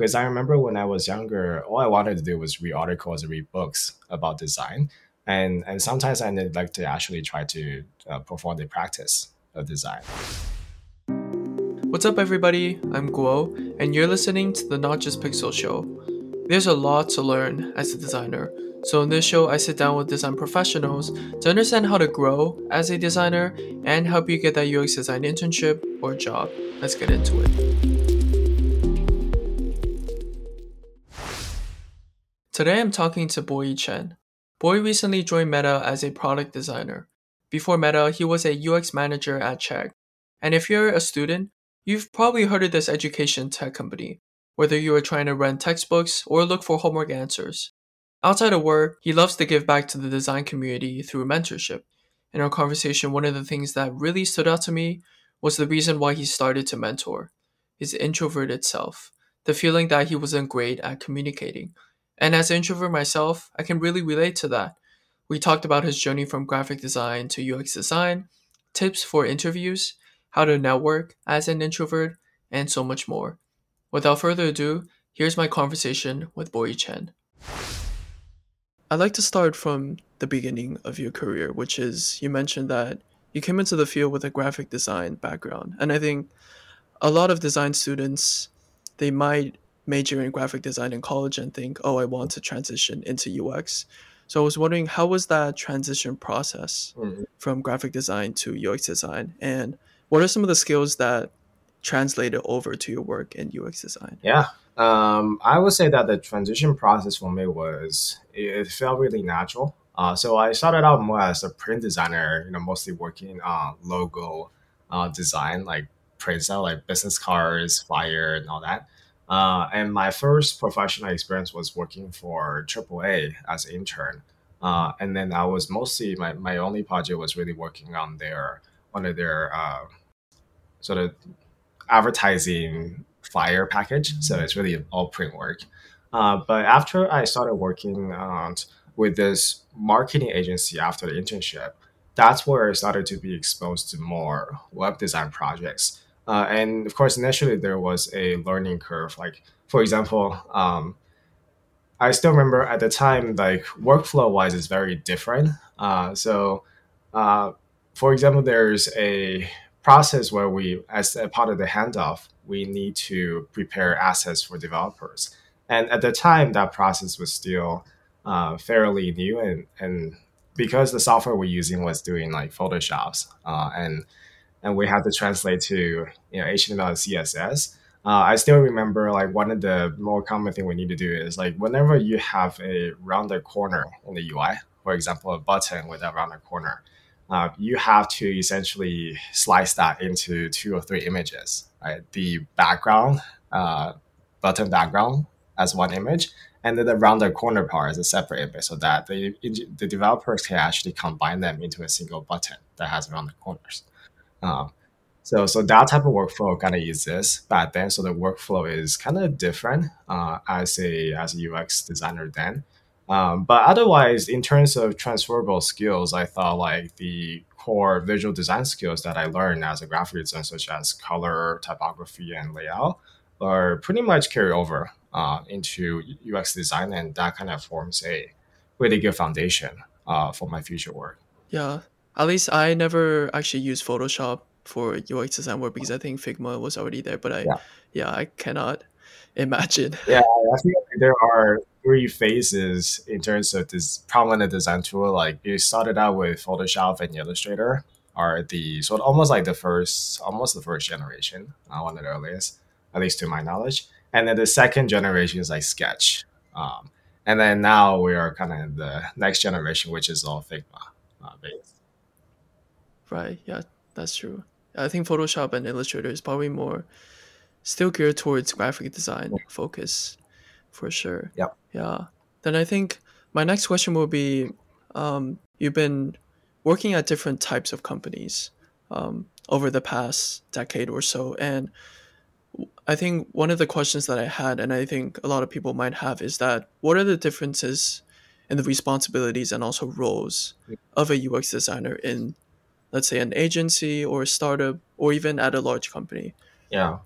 Because I remember when I was younger, all I wanted to do was read articles and read books about design. And, and sometimes I like to actually try to uh, perform the practice of design. What's up, everybody? I'm Guo, and you're listening to the Not Just Pixel Show. There's a lot to learn as a designer, so in this show, I sit down with design professionals to understand how to grow as a designer and help you get that UX design internship or job. Let's get into it. Today, I'm talking to Poyi Chen. Poyi recently joined Meta as a product designer. Before Meta, he was a UX manager at Chegg. And if you're a student, You've probably heard of this education tech company, whether you are trying to rent textbooks or look for homework answers. Outside of work, he loves to give back to the design community through mentorship. In our conversation, one of the things that really stood out to me was the reason why he started to mentor his introverted self, the feeling that he wasn't great at communicating. And as an introvert myself, I can really relate to that. We talked about his journey from graphic design to UX design, tips for interviews, how to network as an introvert, and so much more. Without further ado, here's my conversation with Poyi Chen. I'd like to start from the beginning of your career, which is you mentioned that you came into the field with a graphic design background. And I think a lot of design students, they might major in graphic design in college and think, oh, I want to transition into UX. So I was wondering, how was that transition process mm-hmm. from graphic design to UX design? And what are some of the skills that translated over to your work in UX design? Yeah, um, I would say that the transition process for me was it, felt really natural. Uh, so I started out more as a print designer, you know, mostly working on logo uh, design, like prints out like business cards, flyer, and all that. Uh, and my first professional experience was working for AAA as an intern. Uh, and then I was mostly my, my only project was really working on their one of their uh, sort of advertising flyer package. So it's really all print work. Uh, but after I started working on with this marketing agency after the internship, that's where I started to be exposed to more web design projects. Uh, and of course, initially there was a learning curve. Like, for example, um, I still remember at the time, like workflow wise, is very different. Uh, so, uh, for example, there's a process where we, as a part of the handoff, we need to prepare assets for developers. And at the time, that process was still uh, fairly new, and, and because the software we're using was doing like Photoshops, uh, and and we had to translate to you know HTML and CSS. Uh, I still remember like one of the more common thing we need to do is like whenever you have a rounded corner in the UI, for example, a button with a rounded corner, uh, you have to essentially slice that into two or three images. Right, the background, uh, button background as one image, and then the rounded corner part is a separate image, so that the the developers can actually combine them into a single button that has rounded corners. Um, so so that type of workflow kind of exists back then. So the workflow is kind of different uh, as a as a UX designer then. Um, but otherwise, in terms of transferable skills, I thought like the core visual design skills that I learned as a graphic designer, such as color, typography, and layout, are pretty much carry over uh, into UX design, and that kind of forms a really good foundation uh, for my future work. Yeah, at least I never actually used Photoshop for UX design work because I think Figma was already there, but I yeah, yeah I cannot imagine. Yeah, I think there are three phases in terms of this prominent design tool. Like you started out with Photoshop and Illustrator are the sort of almost like the first, almost the first generation, uh, one of the earliest, at least to my knowledge. And then the second generation is like Sketch. Um, and then now we are kind of the next generation, which is all Figma uh, based. Right. Yeah, that's true. I think Photoshop and Illustrator is probably more still geared towards graphic design focus for sure. Yeah. Yeah. Then I think my next question will be um, you've been working at different types of companies um, over the past decade or so. And I think one of the questions that I had, and I think a lot of people might have, is that what are the differences in the responsibilities and also roles of a UX designer in, let's say, an agency or a startup or even at a large company? Yeah.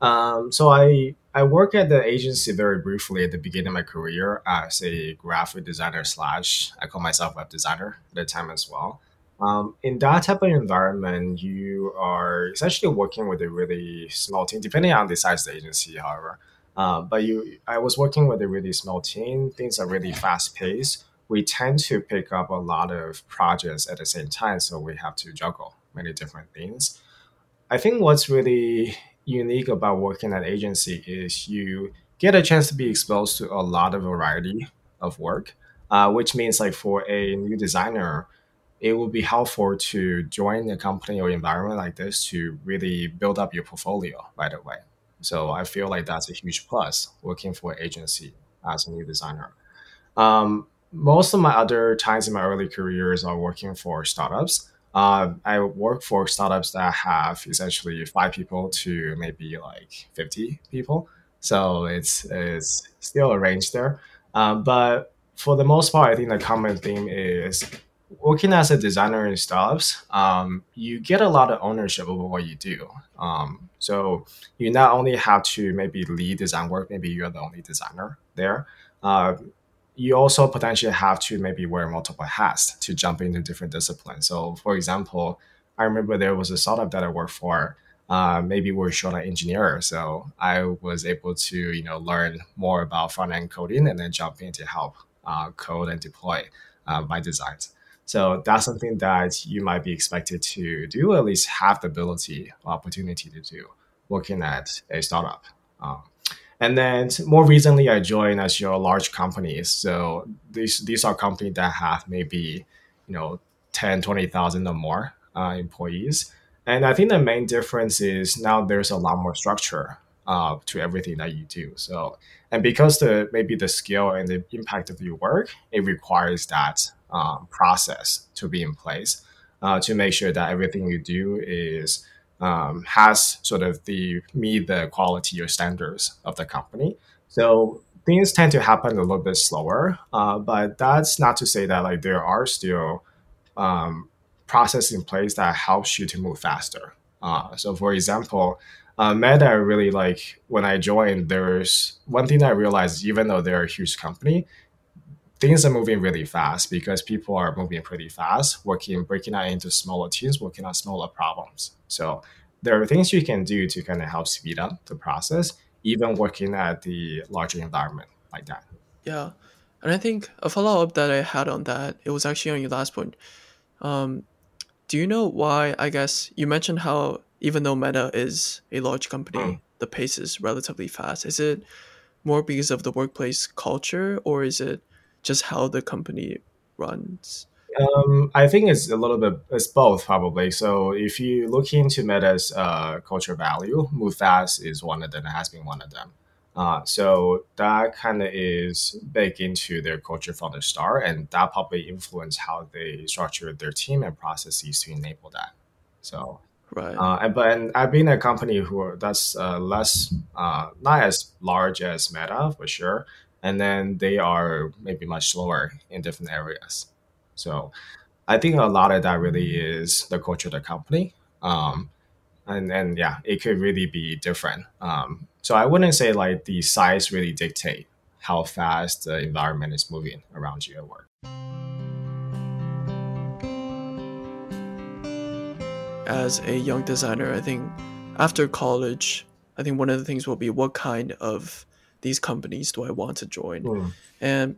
Um, so I I work at the agency very briefly at the beginning of my career as a graphic designer slash I call myself web designer at the time as well. Um, in that type of environment, you are essentially working with a really small team, depending on the size of the agency, however. Uh, but you, I was working with a really small team. Things are really fast paced. We tend to pick up a lot of projects at the same time, so we have to juggle many different things. I think what's really unique about working at agency is you get a chance to be exposed to a lot of variety of work, uh, which means like for a new designer, it would be helpful to join a company or environment like this to really build up your portfolio right away. So I feel like that's a huge plus working for an agency as a new designer. Um, most of my other times in my early careers are working for startups. Uh, I work for startups that have essentially five people to maybe like 50 people. So it's, it's still a range there. Um, but for the most part, I think the common theme is working as a designer in startups, um, you get a lot of ownership over what you do. Um, so you not only have to maybe lead design work, maybe you're the only designer there. Uh, you also potentially have to maybe wear multiple hats to jump into different disciplines. So, for example, I remember there was a startup that I worked for. Uh, maybe we're short on engineer, so I was able to you know learn more about front end coding and then jump in to help uh, code and deploy uh, my designs. So that's something that you might be expected to do, or at least have the ability or opportunity to do working at a startup. Um, and then more recently, I joined as your large companies. So these these are companies that have maybe you know 10, 20,000 or more uh, employees. And I think the main difference is now there's a lot more structure uh, to everything that you do. So, and because the maybe the scale and the impact of your work, it requires that um, process to be in place uh, to make sure that everything you do is um, has sort of the meet the quality or standards of the company. So things tend to happen a little bit slower, uh, but that's not to say that like there are still um, processes in place that helps you to move faster. Uh, so for example, uh, Meta really like when I joined, there's one thing I realized, even though they're a huge company, things are moving really fast because people are moving pretty fast, working, breaking out into smaller teams, working on smaller problems. So there are things you can do to kind of help speed up the process, even working at the larger environment like that. Yeah. And I think a follow up that I had on that, it was actually on your last point. Um, do you know why? I guess you mentioned how even though Meta is a large company, mm. the pace is relatively fast. Is it more because of the workplace culture, or is it just how the company runs? Um, I think it's a little bit, it's both probably. So if you look into Meta's uh, culture value, move fast is one of them, it has been one of them. Uh, so that kind of is baked into their culture from the start, and that probably influence how they structure their team and processes to enable that. So right, uh, and, but and I've been a company who that's uh, less, uh, not as large as Meta for sure, and then they are maybe much slower in different areas. So I think a lot of that really is the culture of the company. Um, and then yeah, it could really be different. Um, so I wouldn't say like the size really dictate how fast the environment is moving around you at work. As a young designer, I think after college, I think one of the things will be what kind of these companies do I want to join? Mm. And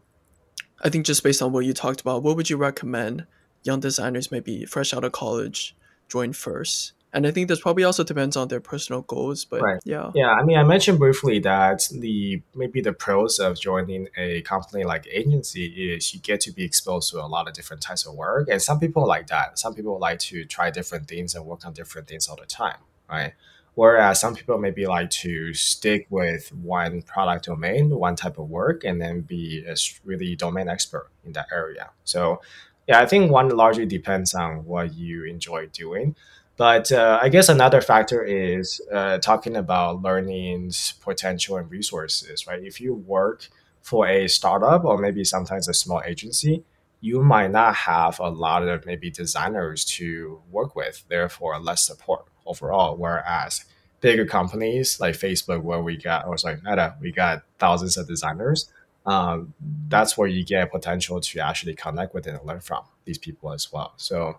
I think just based on what you talked about, what would you recommend young designers maybe fresh out of college join first? And I think this probably also depends on their personal goals, but right. yeah. Yeah, I mean I mentioned briefly that the maybe the pros of joining a company like agency is you get to be exposed to a lot of different types of work. And some people like that. Some people like to try different things and work on different things all the time. Right. Whereas some people maybe like to stick with one product domain, one type of work, and then be a really domain expert in that area. So, yeah, I think one largely depends on what you enjoy doing. But uh, I guess another factor is uh, talking about learning's potential and resources, right? If you work for a startup or maybe sometimes a small agency, you might not have a lot of maybe designers to work with, therefore less support overall. Whereas bigger companies like Facebook, where we got, or sorry, Meta, we got thousands of designers. Um, that's where you get potential to actually connect with and learn from these people as well. So,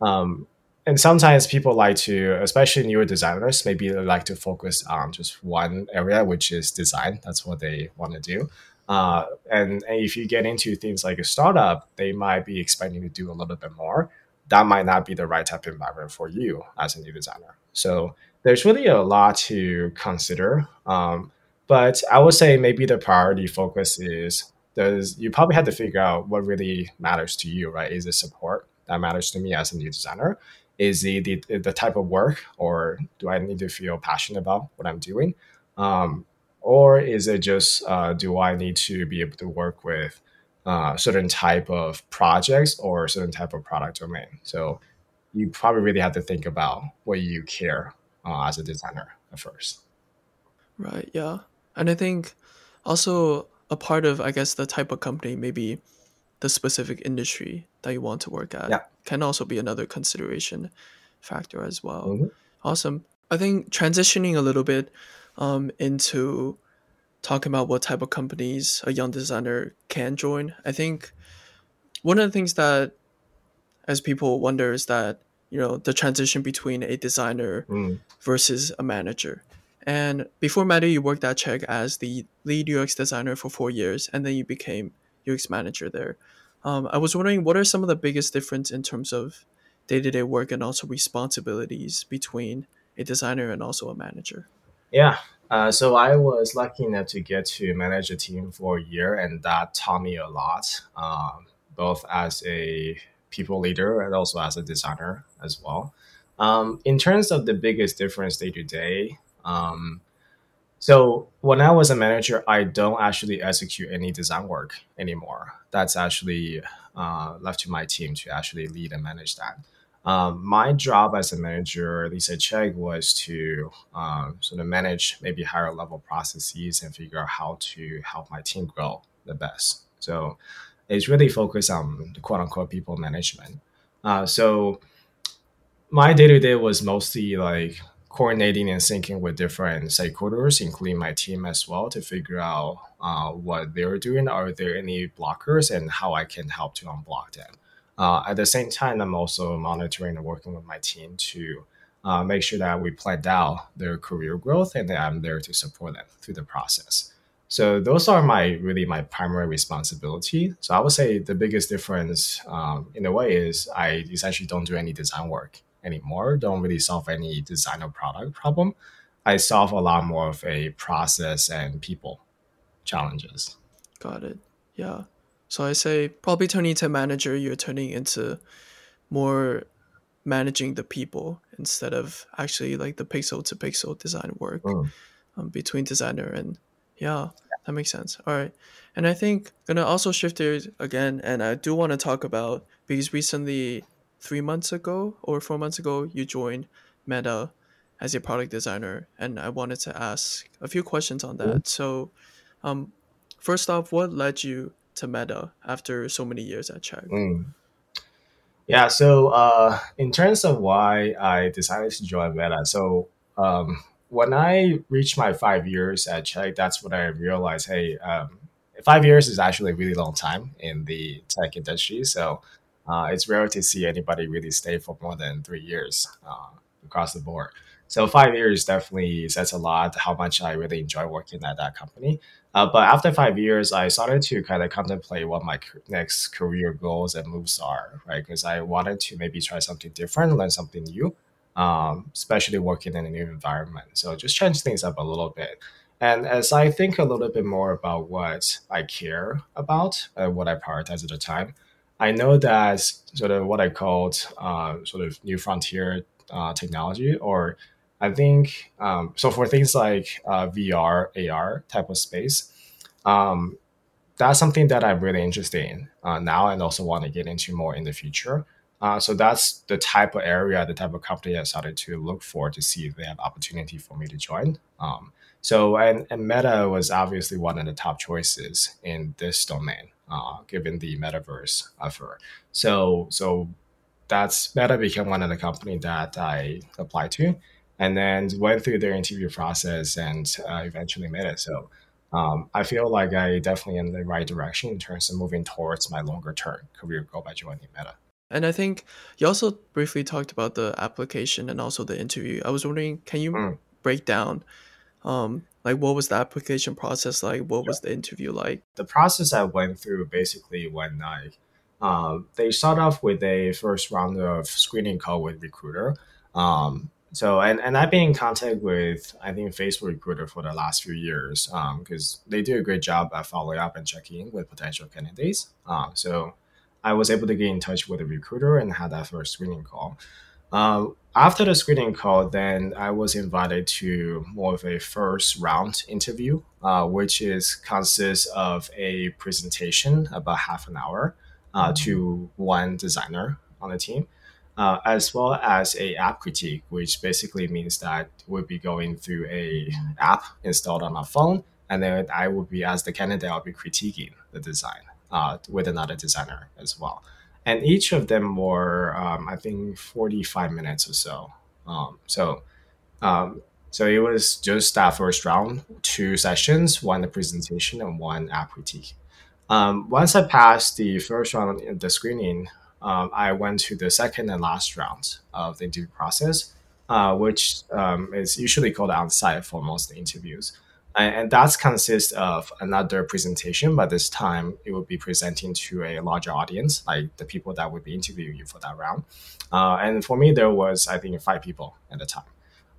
um, and sometimes people like to, especially newer designers, maybe they like to focus on just one area, which is design. That's what they want to do. Uh, and, and if you get into things like a startup, they might be expecting to do a little bit more. That might not be the right type of environment for you as a new designer. So there's really a lot to consider. Um, but I would say maybe the priority focus is does you probably have to figure out what really matters to you, right? Is it support that matters to me as a new designer? Is it the, the type of work, or do I need to feel passionate about what I'm doing? Um, or is it just uh, do I need to be able to work with uh, certain type of projects or certain type of product domain? So you probably really have to think about what you care uh, as a designer at first. Right. Yeah, and I think also a part of I guess the type of company maybe the specific industry that you want to work at Yeah. can also be another consideration factor as well. Mhm. Awesome. I think transitioning a little bit um, into talking about what type of companies a young designer can join. I think one of the things that as people wonder is that you know the transition between a designer Mm. versus a manager. And before Meta, you worked at Chegg as the lead UX designer for four years, and then you became UX manager there. Um, I was wondering what are some of the biggest difference in terms of day to day work and also responsibilities between a designer and also a manager. Yeah. Uh, so I was lucky enough to get to manage a team for a year, and that taught me a lot, um, both as a people leader and also as a designer as well. Um, in terms of the biggest difference day to day, um, so when I was a manager, I don't actually execute any design work anymore. That's actually uh, left to my team to actually lead and manage that. Um, my job as a manager, at least at Chegg, was to um, sort of manage maybe higher level processes and figure out how to help my team grow the best. So it's really focused on the quote unquote people management. Uh, so my day to day was mostly like coordinating and syncing with different stakeholders, including my team as well, to figure out uh, what they're doing. Are there any blockers and how I can help to unblock them? Uh, at the same time, I'm also monitoring and working with my team to uh, make sure that we plan out their career growth and that I'm there to support them through the process. So those are my really my primary responsibility. So I would say the biggest difference um, in a way is I essentially don't do any design work anymore. Don't really solve any design or product problem. I solve a lot more of a process and people challenges. Got it. Yeah. So I say probably turning into manager, you're turning into more managing the people instead of actually like the pixel to pixel design work Mm. um, between designer and yeah, that makes sense. All right. And I think gonna also shift gears again, and I do want to talk about because recently, three months ago or four months ago, you joined Meta as a product designer, and I wanted to ask a few questions on that. So, um, first off, what led you to Meta after so many years at Chegg? Mm. Yeah, so uh, in terms of why I decided to join Meta, so um, when I reached my five years at Chegg, that's when I realized, hey, um, five years is actually a really long time in the tech industry. So uh, it's rare to see anybody really stay for more than three years uh, across the board. So five years definitely says a lot how much I really enjoy working at that company. Uh, but after five years, I started to kind of contemplate what my next career goals and moves are, right? Because I wanted to maybe try something different, learn something new, um, especially working in a new environment. So just change things up a little bit. And as I think a little bit more about what I care about what I prioritize at the time, I know that sort of what I called uh, sort of new frontier uh, technology or I think um, so for things like uh, VR, AR type of space, um, that's something that I'm really interested in uh, now and also want to get into more in the future. Uh, so that's the type of area, the type of company I started to look for to see if they have opportunity for me to join. Um, so and, and Meta was obviously one of the top choices in this domain, uh, given the metaverse offer. So so that's Meta became one of the company that I applied to. And then went through their interview process and uh, eventually made it. So um, I feel like I definitely in the right direction in terms of moving towards my longer term career goal by joining Meta. And I think you also briefly talked about the application and also the interview. I was wondering, can you mm. break down um, like what was the application process like? What was the interview like? The process I went through basically when I um, they start off with a first round of screening call with recruiter. Um, so and, and I've been in contact with I think Facebook recruiter for the last few years because um, they do a great job at following up and checking in with potential candidates. Um, so I was able to get in touch with a recruiter and had that first screening call. Uh, after the screening call, then I was invited to more of a first round interview, uh, which is consists of a presentation about half an hour uh, mm-hmm. to one designer on the team, uh, as well as a app critique, which basically means that we'll be going through a app installed on our phone, and then I will be as the candidate, I'll be critiquing the design uh, with another designer as well and each of them were um, I think 45 minutes or so. Um, so um, so it was just that first round, two sessions, one the presentation and one app critique. Um, once I passed the first round, of the screening, um, I went to the second and last round of the interview process, uh, which um, is usually called on site for most interviews. And that consists of another presentation but this time it will be presenting to a larger audience like the people that would be interviewing you for that round. Uh, and for me there was i think five people at the time.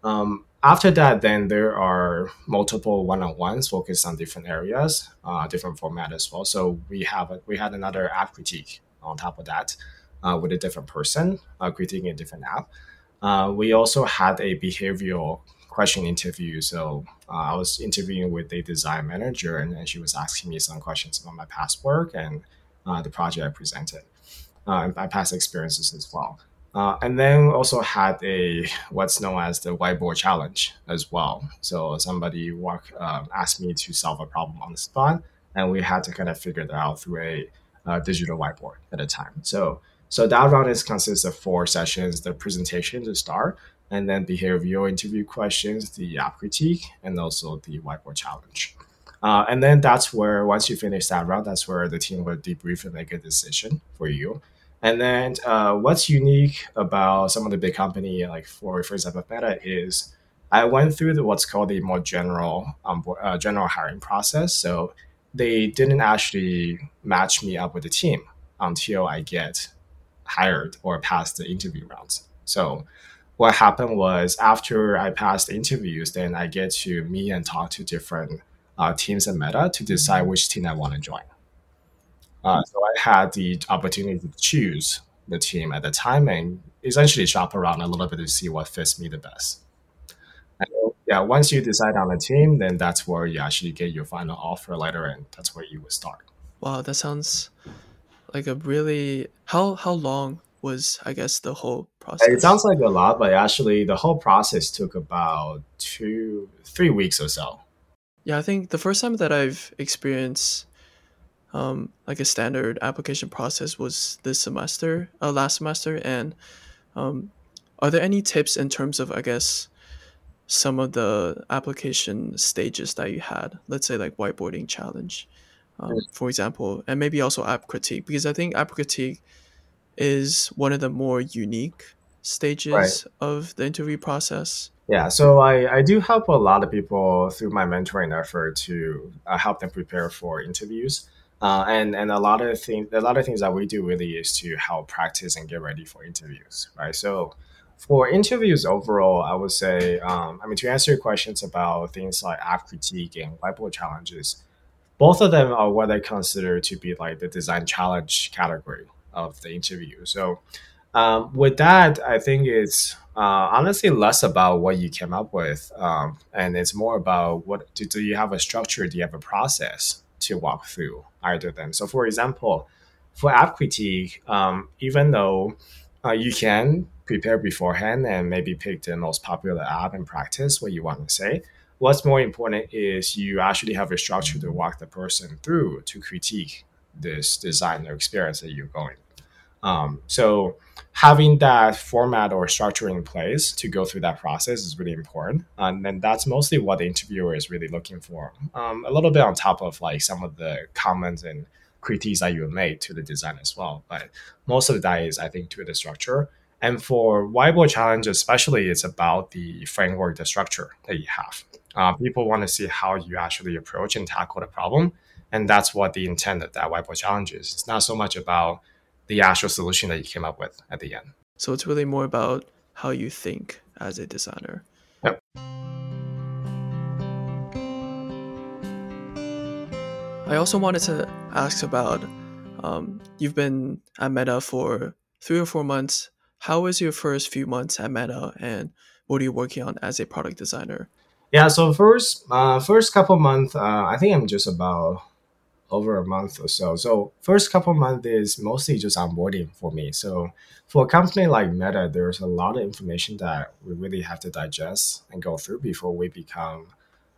Um, after that then there are multiple one-on-ones focused on different areas uh, different format as well. So we have a, we had another app critique on top of that uh, with a different person uh, critiquing a different app uh, we also had a behavioral question interview. So uh, I was interviewing with a design manager, and, and, she was asking me some questions about my past work and uh, the project I presented, and my past experiences as well. Uh, and then also had a what's known as the whiteboard challenge as well. So somebody walk um, asked me to solve a problem on the spot, and we had to kind of figure that out through a uh, digital whiteboard at a time. So so that round is consists of four sessions: the presentation to start, and then behavioral interview questions, the app critique, and also the whiteboard challenge. Uh, and then that's where once you finish that round, that's where the team will debrief and make a decision for you. And then uh, what's unique about some of the big company, like for for example Meta, is I went through the, what's called the more general um, uh, general hiring process. So they didn't actually match me up with the team until I get hired or pass the interview rounds. So what happened was after I passed the interviews, then I get to meet and talk to different uh, teams at Meta to decide mm-hmm. which team I want to join. Uh, so I had the opportunity to choose the team at the time and essentially shop around a little bit to see what fits me the best. Yeah, once you decide on a team, then that's where you actually get your final offer letter, and that's where you would start. Wow, that sounds like a really how how long was I guess the whole process. It sounds like a lot, but actually the whole process took about two three weeks or so. Yeah, I think the first time that I've experienced um, like a standard application process was this semester, uh, last semester, and um, are there any tips in terms of I guess some of the application stages that you had? Let's say like whiteboarding challenge, um, for example, and maybe also app critique because I think app critique is one of the more unique stages right. of the interview process. Yeah, so I, I do help a lot of people through my mentoring effort to uh, help them prepare for interviews. Uh, and and a lot of things a lot of things that we do really is to help practice and get ready for interviews, right? So for interviews overall, I would say, um, I mean, to answer your questions about things like app critique and whiteboard challenges, both of them are what I consider to be like the design challenge category, of the interview. So um, with that, I think it's uh, honestly less about what you came up with, um, and it's more about what do, do you have a structure? Do you have a process to walk through either of them? So, for example, for app critique, um, even though uh, you can prepare beforehand and maybe pick the most popular app and practice what you want to say, what's more important is you actually have a structure to walk the person through to critique this design or experience that you're going Um, so having that format or structure in place to go through that process is really important. And then that's mostly what the interviewer is really looking for. Um, a little bit on top of like some of the comments and critiques that you made to the design as well. But most of that is, I think, to the structure. And for whiteboard challenge, especially, it's about the framework, the structure that you have. Uh, people want to see how you actually approach and tackle the problem. And that's what the intent of that whiteboard challenge is. It's not so much about the actual solution that you came up with at the end. So it's really more about how you think as a designer. I also wanted to ask about um, you've been at Meta for three or four months. How was your first few months at Meta, and what are you working on as a product designer? Yeah, so first, uh, first couple months, uh, I think I'm just about over a month or so. So first couple months is mostly just onboarding for me. So for a company like Meta, there's a lot of information that we really have to digest and go through before we become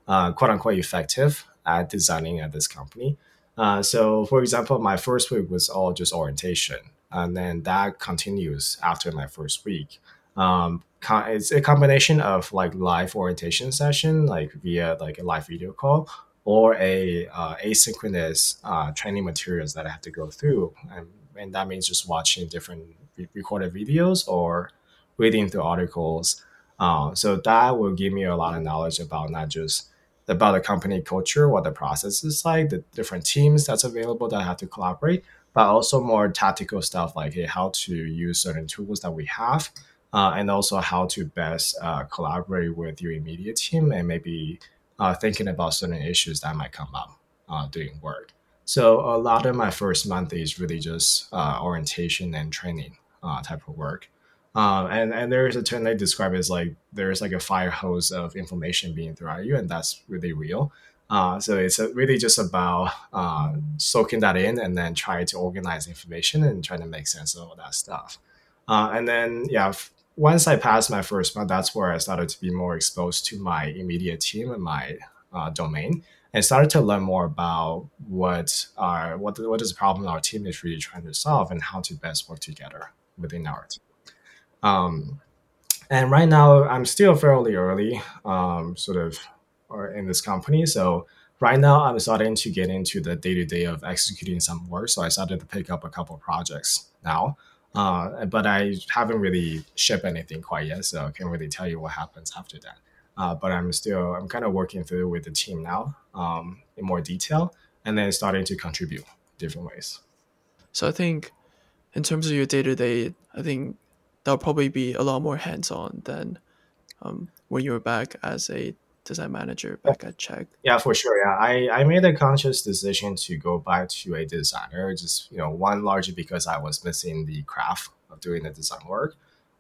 uh, quote unquote effective at designing at this company. Uh, so for example, my first week was all just orientation, and then that continues after my first week. Um, it's a combination of like live orientation session, like via like a live video call, or a uh, asynchronous uh, training materials that I have to go through, and, and that means just watching different re- recorded videos or reading through articles. Uh, so that will give me a lot of knowledge about not just about the company culture, what the process is like, the different teams that's available that have to collaborate, but also more tactical stuff like hey, how to use certain tools that we have, uh, and also how to best uh, collaborate with your immediate team and maybe uh, thinking about certain issues that might come up uh, doing work. So a lot of my first month is really just uh, orientation and training uh, type of work. Um, and and there is a term they describe as like there's like a fire hose of information being thrown at you, and that's really real. Uh, so it's really just about uh, soaking that in and then trying to organize information and trying to make sense of all that stuff. Uh, and then yeah, once I passed my first month, that's where I started to be more exposed to my immediate team and my uh, domain, and started to learn more about what are what what is the problem our team is really trying to solve and how to best work together within our team. Um, and right now, I'm still fairly early, um, sort of, or in this company. So right now, I'm starting to get into the day to day of executing some work. So I started to pick up a couple projects now. Uh, but I haven't really shipped anything quite yet, so I can't really tell you what happens after that. Uh, but I'm still I'm kind of working through with the team now um, in more detail, and then starting to contribute different ways. So I think, in terms of your day to day, I think that'll probably be a lot more hands on than um, when you were back as a design manager back at Chegg. Yeah, for sure. Yeah, I, I made a conscious decision to go back to a designer. Just you know, one largely because I was missing the craft of doing the design work,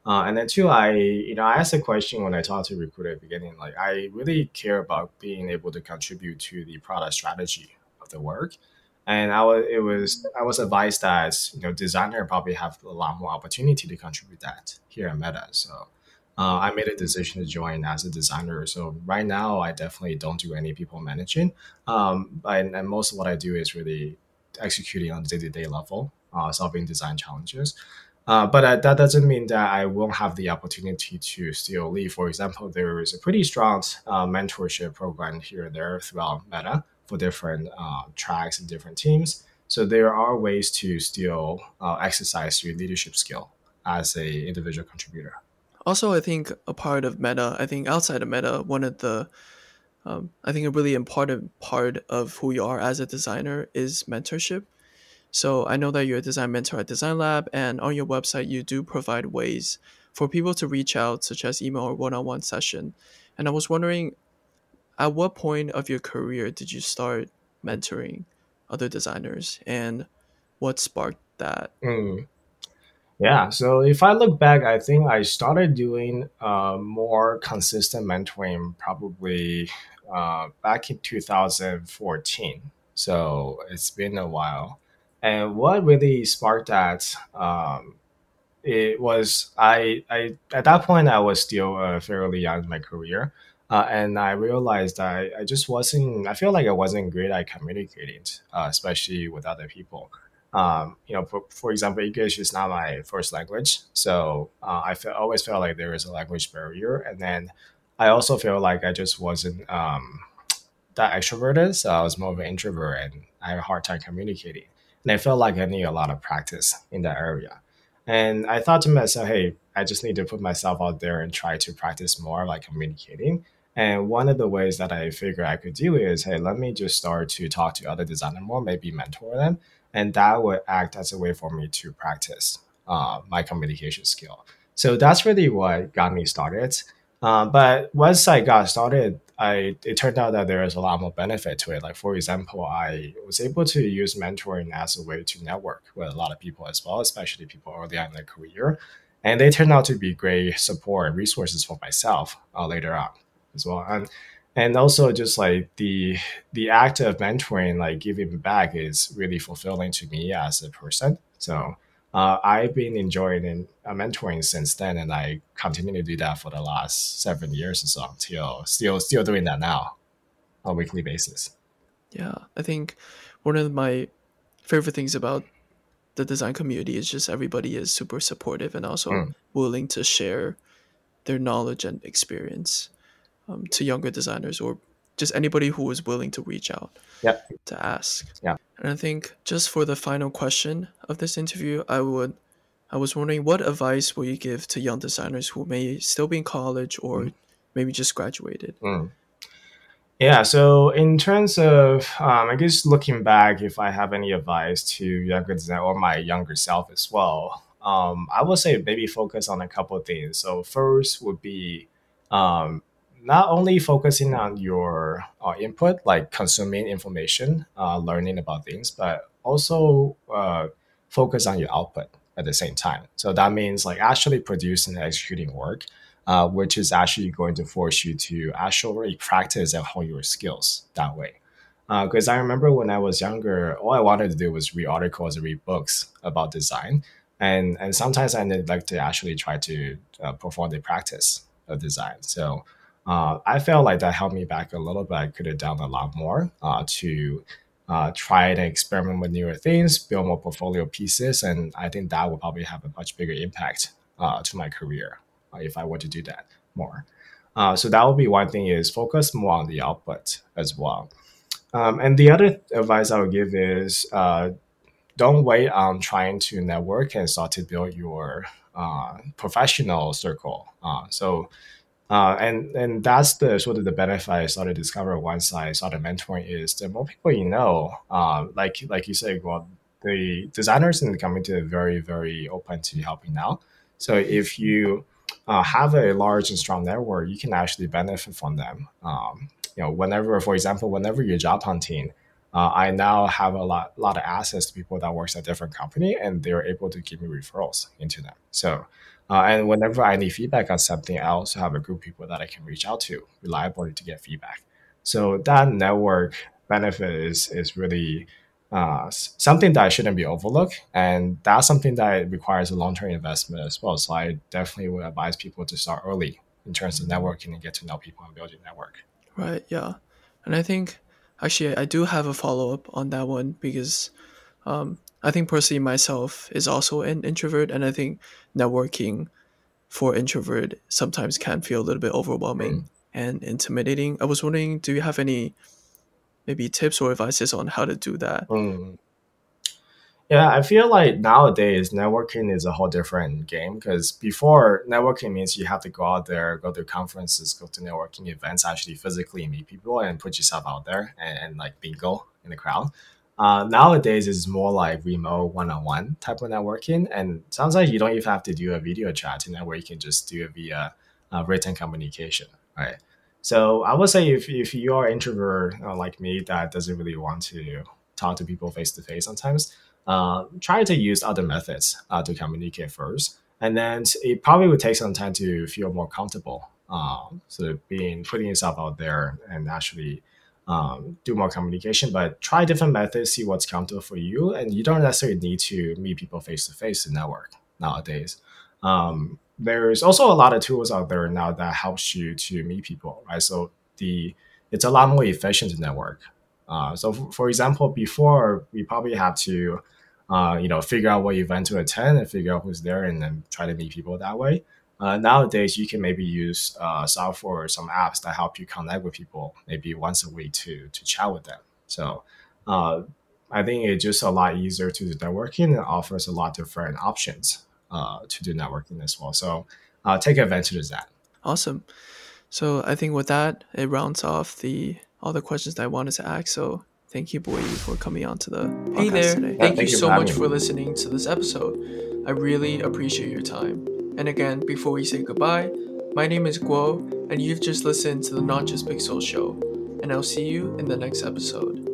uh, and then two, I you know I asked a question when I talked to recruiter at the beginning. Like I really care about being able to contribute to the product strategy of the work. And I was, it was, I was advised that you know, designer probably have a lot more opportunity to contribute that here at Meta. So uh, I made a decision to join as a designer. So right now, I definitely don't do any people managing. Um, and, and most of what I do is really executing on day to day level, uh, solving design challenges. Uh, but uh, that doesn't mean that I won't have the opportunity to still lead. For example, there is a pretty strong uh, mentorship program here and there throughout Meta for different uh, tracks and different teams. So there are ways to still uh, exercise your leadership skill as a individual contributor. Also i think a part of meta i think outside of meta one of the um, i think a really important part of who you are as a designer is mentorship. So i know that you're a design mentor at design lab and on your website you do provide ways for people to reach out such as email or one-on-one session. And i was wondering at what point of your career did you start mentoring other designers and what sparked that mm. Yeah. So if I look back, I think I started doing uh, more consistent mentoring probably uh, back in 2014. So it's been a while. And what really sparked that, um, it was I, I at that point I was still uh, fairly young in my career, uh, and I realized I, I just wasn't. I feel like I wasn't great at communicating, uh, especially with other people. um, you know, for, for, example, English is not my first language, so uh, I always felt like there is a language barrier, and then I also feel like I just wasn't um, that extroverted, so I was more of an introvert, and I had a hard time communicating, and I felt like I need a lot of practice in that area, and I thought to myself, hey, I just need to put myself out there and try to practice more, like communicating. And one of the ways that I figured I could do is, hey, let me just start to talk to other designers more, maybe mentor them, and that would act as a way for me to practice uh, my communication skill. So that's really what got me started. Uh, but once I got started, I it turned out that there is a lot more benefit to it. Like for example, I was able to use mentoring as a way to network with a lot of people as well, especially people early on in their career, and they turned out to be great support and resources for myself uh, later on as well. And and also just like the the act of mentoring like giving back is really fulfilling to me as a person so uh, i've been enjoying uh, mentoring since then and i continue to do that for the last seven years or so until still still doing that now on a weekly basis yeah i think one of my favorite things about the design community is just everybody is super supportive and also mm. willing to share their knowledge and experience um, to younger designers or just anybody who is willing to reach out yeah. to ask. Yeah. And I think just for the final question of this interview, I would I was wondering what advice will you give to young designers who may still be in college or mm. maybe just graduated? Mm. Yeah, so in terms of, um, I guess looking back, if I have any advice to younger design or my younger self as well, um, I would say maybe focus on a couple of things. So first would be um, not only focusing on your uh, input, like consuming information, uh, learning about things, but also uh, focus on your output at the same time. So that means like actually producing and executing work, uh, which is actually going to force you to actually practice and hone your skills that way. Because uh, I remember when I was younger, all I wanted to do was read articles and read books about design. And, and sometimes I neglect to actually try to uh, perform the practice of design. So uh, I felt like that held me back a little bit. I could have done a lot more uh, to uh, try and experiment with newer things, build more portfolio pieces, and I think that would probably have a much bigger impact uh, to my career uh, if I were to do that more. Uh, so that would be one thing: is focus more on the output as well. Um, and the other advice I would give is don't wait on trying to network and start to build your professional circle. so uh, and and that's the sort of the benefit I started to discover once I started mentoring is the more people you know, uh, like like you say, well, the designers in the community are very very open to helping out. So if you uh, have a large and strong network, you can actually benefit from them. Um, you know, whenever, for example, whenever you're job hunting, uh, I now have a lot lot of access to people that works at different company, and they're able to give me referrals into them. So uh, and whenever I need feedback on something, I also have a group of people that I can reach out to reliably to get feedback. So that network benefit is is really uh, something that shouldn't be overlooked, and that's something that requires a long term investment as well. So I definitely would advise people to start early in terms of networking and get to know people and build your network. Right. Yeah, and I think actually I do have a follow up on that one because um, I think personally myself is also an introvert, and I think networking for introvert sometimes can feel a little bit overwhelming mm. and intimidating. I was wondering, do you have any maybe tips or advices on how to do that? Mm. Yeah, I feel like nowadays networking is a whole different game because before networking means you have to go out there, go to conferences, go to networking events, actually physically meet people and put yourself out there and, and like bingo in the crowd. Uh, nowadays, it's more like remote one-on-one type of networking, and sounds like you don't even have to do a video chat to network. You can just do it via uh, written communication, right? So I would say if, if you are introvert uh, like me that doesn't really want to talk to people face to face sometimes, uh, try to use other methods uh, to communicate first, and then it probably would take some time to feel more comfortable. Um, so being putting yourself out there and actually um, do more communication, but try different methods, see what's comfortable for you. And you don't necessarily need to meet people face to face to network nowadays. Um, there's also a lot of tools out there now that helps you to meet people, right? So the it's a lot more efficient to network. Uh, so, f- for example, before we probably have to uh, you know, figure out what event to attend and figure out who's there and then try to meet people that way. Uh, nowadays, you can maybe use uh, software or some apps that help you connect with people maybe once a week to to chat with them. So uh, I think it's just a lot easier to do networking and offers a lot different options uh, to do networking as well. So uh, take advantage of that. Awesome. So I think with that, it rounds off the all the questions that I wanted to ask. So thank you, Poyi, for coming on to the podcast hey there. today. Yeah, thank, thank, you, you so much me. for listening to this episode. I really appreciate your time. And again, before we say goodbye, my name is Guo, and you've just listened to the Not Just Pixel show. And I'll see you in the next episode.